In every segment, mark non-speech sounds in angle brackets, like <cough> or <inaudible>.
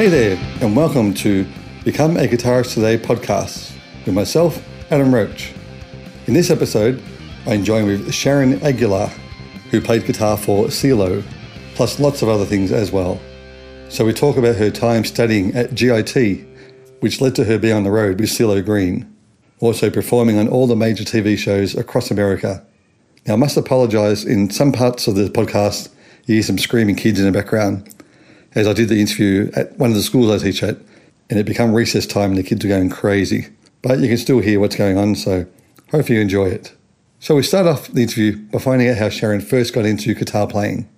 Hey there, and welcome to Become a Guitarist Today podcast with myself, Adam Roach. In this episode, I'm joined with Sharon Aguilar, who played guitar for CeeLo, plus lots of other things as well. So we talk about her time studying at GIT, which led to her being on the road with CeeLo Green, also performing on all the major TV shows across America. Now, I must apologise in some parts of the podcast, you hear some screaming kids in the background, as I did the interview at one of the schools I teach at, and it became recess time and the kids were going crazy. But you can still hear what's going on, so hopefully you enjoy it. So we start off the interview by finding out how Sharon first got into guitar playing.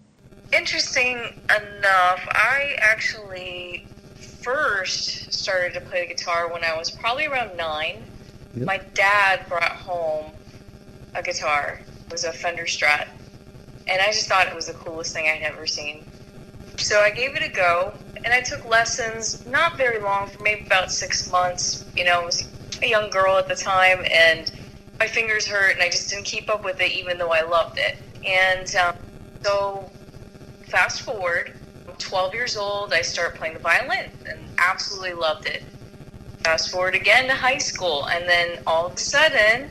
Interesting enough, I actually first started to play the guitar when I was probably around nine. Yep. My dad brought home a guitar. It was a Fender Strat. And I just thought it was the coolest thing I'd ever seen. So I gave it a go, and I took lessons, not very long, for maybe about six months. You know, I was a young girl at the time, and my fingers hurt, and I just didn't keep up with it, even though I loved it. And um, so, fast forward, I'm 12 years old, I start playing the violin, and absolutely loved it. Fast forward again to high school, and then all of a sudden,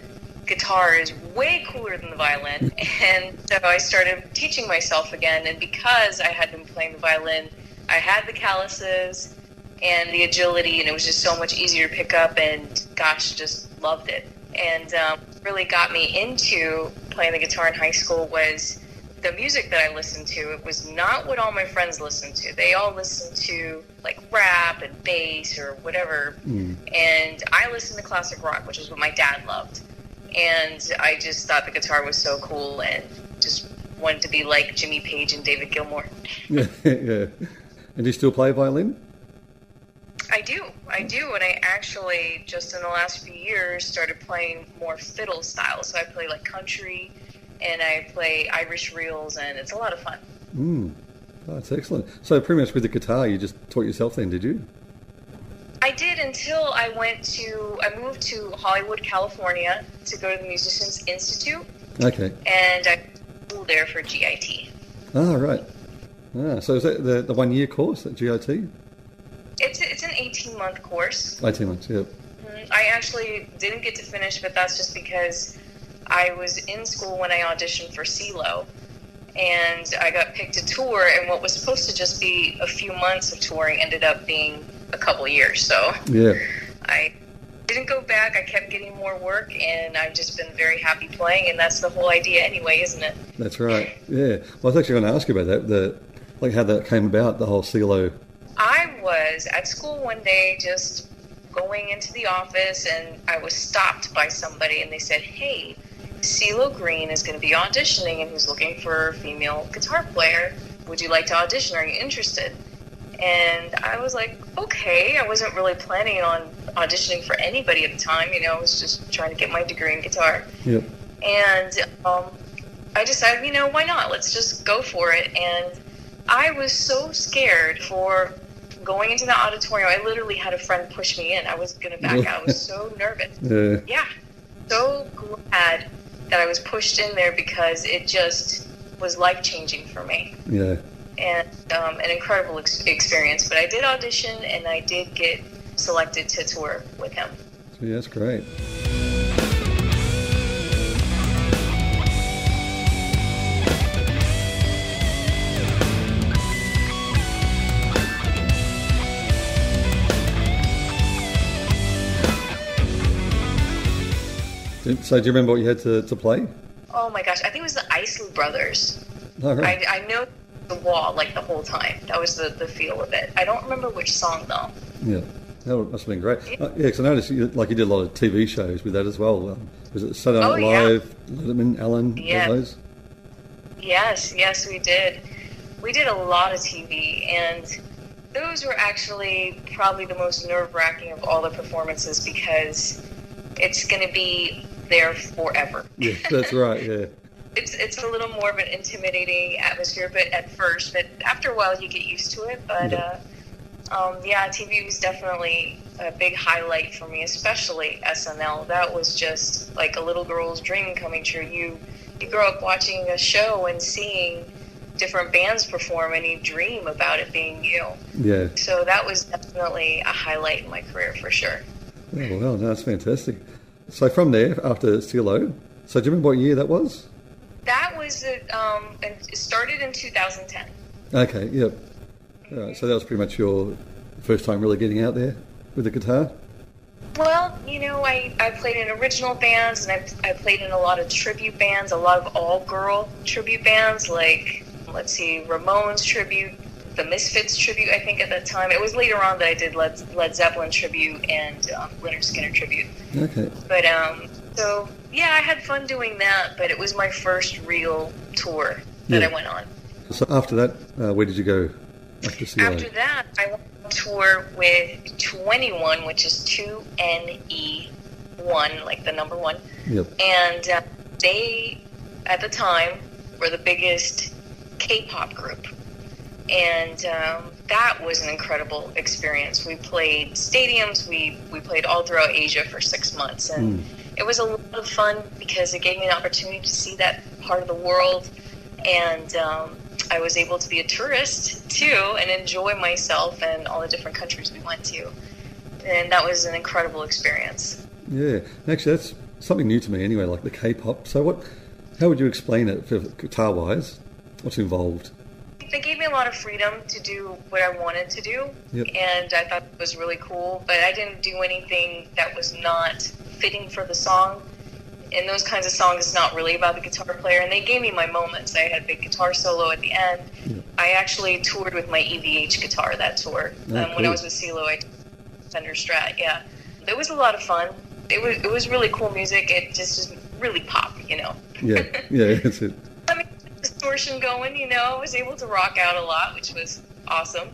guitar is way cooler than the violin. And so I started teaching myself again. And because I had been playing the violin, I had the calluses and the agility, and it was just so much easier to pick up. And gosh, just loved it. And um, really got me into playing the guitar in high school was the music that I listened to. It was not what all my friends listened to. They all listened to like rap and bass or whatever. And I listened to classic rock, which is what my dad loved and I just thought the guitar was so cool and just wanted to be like Jimmy Page and David Gilmour. <laughs> yeah. And do you still play violin? I do, I do, and I actually just in the last few years started playing more fiddle style. So I play like country, and I play Irish reels, and it's a lot of fun. Mm. Oh, that's excellent. So pretty much with the guitar, you just taught yourself then, did you? I did until I went to, I moved to Hollywood, California to go to the Musicians Institute, Okay. and I schooled there for GIT. Ah, right. Ah, so is that the, the one year course at GIT? It's, it's an 18 month course. 18 months, yeah. Mm, I actually didn't get to finish, but that's just because I was in school when I auditioned for CeeLo, and I got picked to tour. And what was supposed to just be a few months of touring ended up being a couple years. So Yeah. I didn't go back. I kept getting more work, and I've just been very happy playing. And that's the whole idea, anyway, isn't it? That's right. Yeah. Well, I was actually going to ask you about that, the like how that came about, the whole CeeLo. I was at school one day just going into the office and I was stopped by somebody and they said, Hey, CeeLo Green is going to be auditioning and he's looking for a female guitar player. Would you like to audition? Are you interested? And I was like, okay. I wasn't really planning on auditioning for anybody at the time. You know, I was just trying to get my degree in guitar. Yep. And um, I decided, you know, why not? Let's just go for it. And I was so scared for going into the auditorium. I literally had a friend push me in. I was going to back out. I was so <laughs> nervous. Yeah. Yeah. So glad that I was pushed in there because it just was life changing for me Yeah. And um, an incredible ex- experience. But I did audition and I did get selected to tour with him. So, that's great. So, do you remember what you had to, to play? Oh my gosh, I think it was the Isley Brothers. Right. I, I know the wall like the whole time. That was the, the feel of it. I don't remember which song though. Yeah, that must have been great. Uh, yeah, because I noticed you, like you did a lot of TV shows with that as well. Um, was it Saturday Night Oh, yeah. Live, Letterman, Ellen, Yeah. all those? Yes, yes, we did. We did a lot of TV, and those were actually probably the most nerve wracking of all the performances because it's going to be there forever. Yeah, that's right. Yeah, <laughs> It's it's a little more of an intimidating atmosphere, but at first, but after a while, you get used to it. But Yeah. uh, um, yeah, TV was definitely a big highlight for me, especially SNL. That was just like a little girl's dream coming true. You you grow up watching a show and seeing different bands perform and you dream about it being you. Yeah. So that was definitely a highlight in my career for sure. Oh, well, that's fantastic. So from there, after CeeLo, so do you remember what year that was? Was it. Um, it started in 2010. Okay, yep. All right, so that was pretty much your first time really getting out there with the guitar? Well, you know, I, I played in original bands and I, I played in a lot of tribute bands, a lot of all girl tribute bands, like, let's see, Ramones tribute, the Misfits tribute, I think, at that time. It was later on that I did Led, Led Zeppelin tribute and um, Lynyrd Skynyrd tribute. Okay. But, um, so, yeah, I had fun doing that, but it was my first real tour that Yeah. I went on. So after that, uh, where did you go after? After that, I went on tour with 21, which is 2NE1, like the number one. Yep. And uh, they, at the time, were the biggest K pop group. And um, that was an incredible experience. We played stadiums, we, we played all throughout Asia for six months. And it was a lot of fun because it gave me an opportunity to see that part of the world. And um, I was able to be a tourist too and enjoy myself and all the different countries we went to. And that was an incredible experience. Yeah. Actually, that's something new to me anyway, like the K-pop. So what? How would you explain it for guitar-wise? What's involved? They gave me a lot of freedom to do what I wanted to do, Yep. and I thought it was really cool. But I didn't do anything that was not fitting for the song. And those kinds of songs, it's not really about the guitar player. And they gave me my moments. I had a big guitar solo at the end. Yep. I actually toured with my EVH guitar that tour. Oh, um, When. I was with CeeLo, I Fender Strat. Yeah, it was a lot of fun. It was it was really cool music. It just is really pop, you know. Yeah. <laughs> Yeah. That's it. I mean, distortion going, you know, I was able to rock out a lot, which was awesome.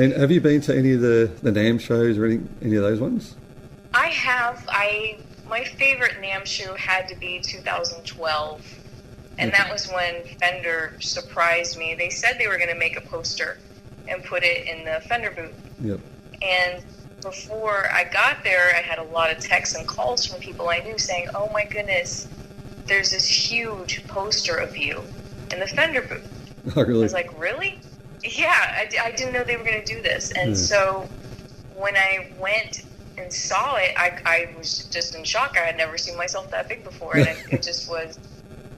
And have you been to any of the the NAMM shows or any any of those ones? I have. I my favorite NAMM show had to be 2012, and that was when Fender surprised me. They said they were going to make a poster and put it in the Fender booth. Yep. And before I got there, I had a lot of texts and calls from people I knew saying, "Oh my goodness, there's this huge poster of you in the Fender booth." <laughs> Oh, I was like, really? Yeah, I didn't know they were going to do this. And Hmm. so when I went and saw it, I, I was just in shock. I had never seen myself that big before. And it, <laughs> it just was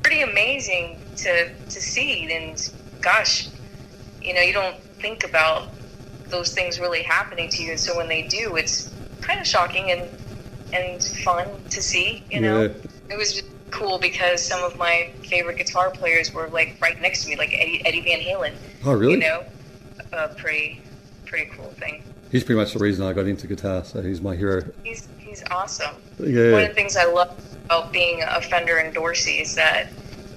pretty amazing to, to see. And gosh, you know, you don't think about those things really happening to you. And so when they do, it's kind of shocking and, and fun to see, you know? Yeah. It was just cool because some of my favorite guitar players were like right next to me, like Eddie, Eddie Van Halen. Oh, really? You know, a pretty, pretty cool thing. He's pretty much the reason I got into guitar, so he's my hero. He's he's awesome. Yeah. One of the things I love about being a Fender endorsee is that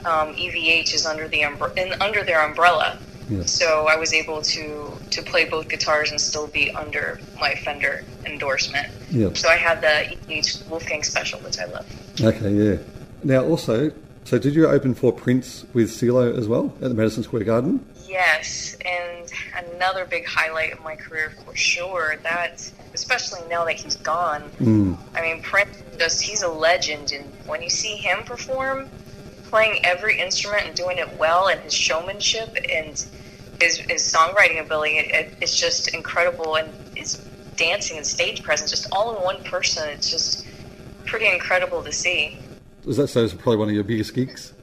um, EVH is under the umbre- in, under their umbrella. Yeah. So I was able to to play both guitars and still be under my Fender endorsement. Yep. So I had the EVH Wolfgang Special, which I love. Okay, yeah. Now, also, so did you open for Prince with CeeLo as well at the Madison Square Garden? Yes, and another big highlight of my career for sure. That, especially now that he's gone. Mm. I mean, Prince just, he's a legend. And when you see him perform, playing every instrument and doing it well, and his showmanship and his, his songwriting ability, it, it, it's just incredible. And his dancing and stage presence, just all in one person, it's just pretty incredible to see. Was that so? It's probably one of your biggest gigs?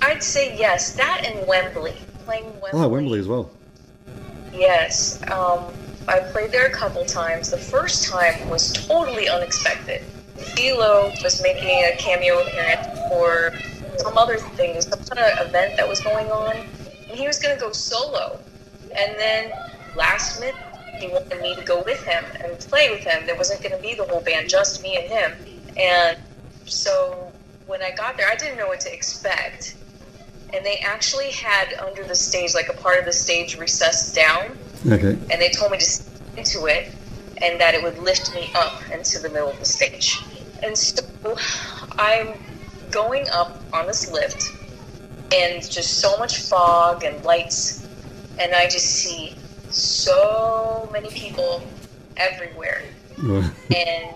I'd say yes, that and Wembley. Playing Wembley. Oh, Wembley as well. Yes, um, I played there a couple times. The first time was totally unexpected. CeeLo was making a cameo appearance for some other thing, some kind of event that was going on, and he was going to go solo. And then last minute, he wanted me to go with him and play with him. There wasn't going to be the whole band, just me and him. And so when I got there, I didn't know what to expect. And they actually had under the stage, like a part of the stage recessed down, Okay. and they told me to sit into it and that it would lift me up into the middle of the stage. And so I'm going up on this lift and just so much fog and lights and I just see so many people everywhere. And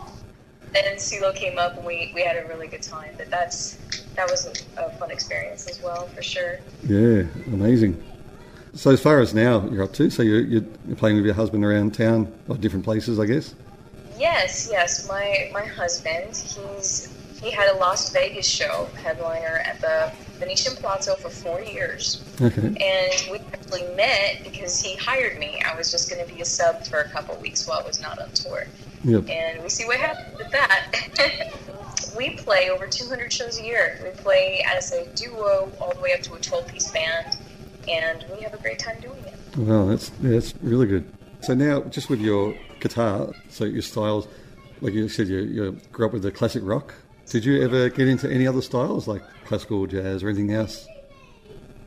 then CeeLo came up and we, we had a really good time. But that's that was a, fun experience as well for sure. Yeah, amazing. So as far as now you're up to, so you're, you're playing with your husband around town, or different places, I guess. Yes, yes. My my husband, he's he had a Las Vegas show headliner at the Venetian Palazzo for four years, Okay. and we actually met because he hired me. I was just going to be a sub for a couple weeks while I was not on tour, Yep. and we see what happens with that. <laughs> we play over 200 shows a year. We play as a duo all the way up to a 12-piece band, and we have a great time doing it. Wow, that's that's really good. So now, just with your guitar, so your styles, like you said, you, you grew up with the classic rock. Did you ever get into any other styles like classical, jazz, or anything else?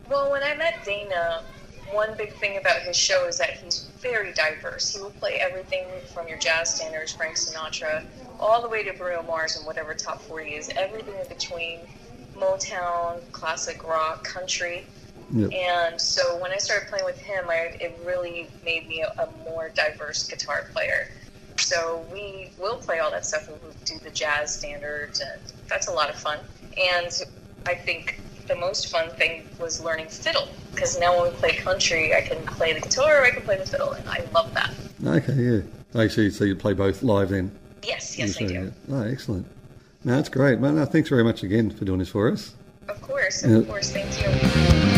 Well, when I met Dana, one big thing about his show is that he's very diverse. He will play everything from your jazz standards, Frank Sinatra, all the way to Bruno Mars and whatever top 40 is, everything in between Motown, classic rock, country. Yep. And so when I started playing with him, I, it really made me a, a more diverse guitar player. So we will play all that stuff. We'll do the jazz standards, and that's a lot of fun. And I think the most fun thing was learning fiddle because now when we play country, I can play the guitar or I can play the fiddle, and I love that. Okay, yeah. Actually, so you play both live then? Yes, yes, I do. yeah. Oh, excellent. No, that's great. Well, no, thanks very much again for doing this for us. Of course, Yeah. of course. Thank you.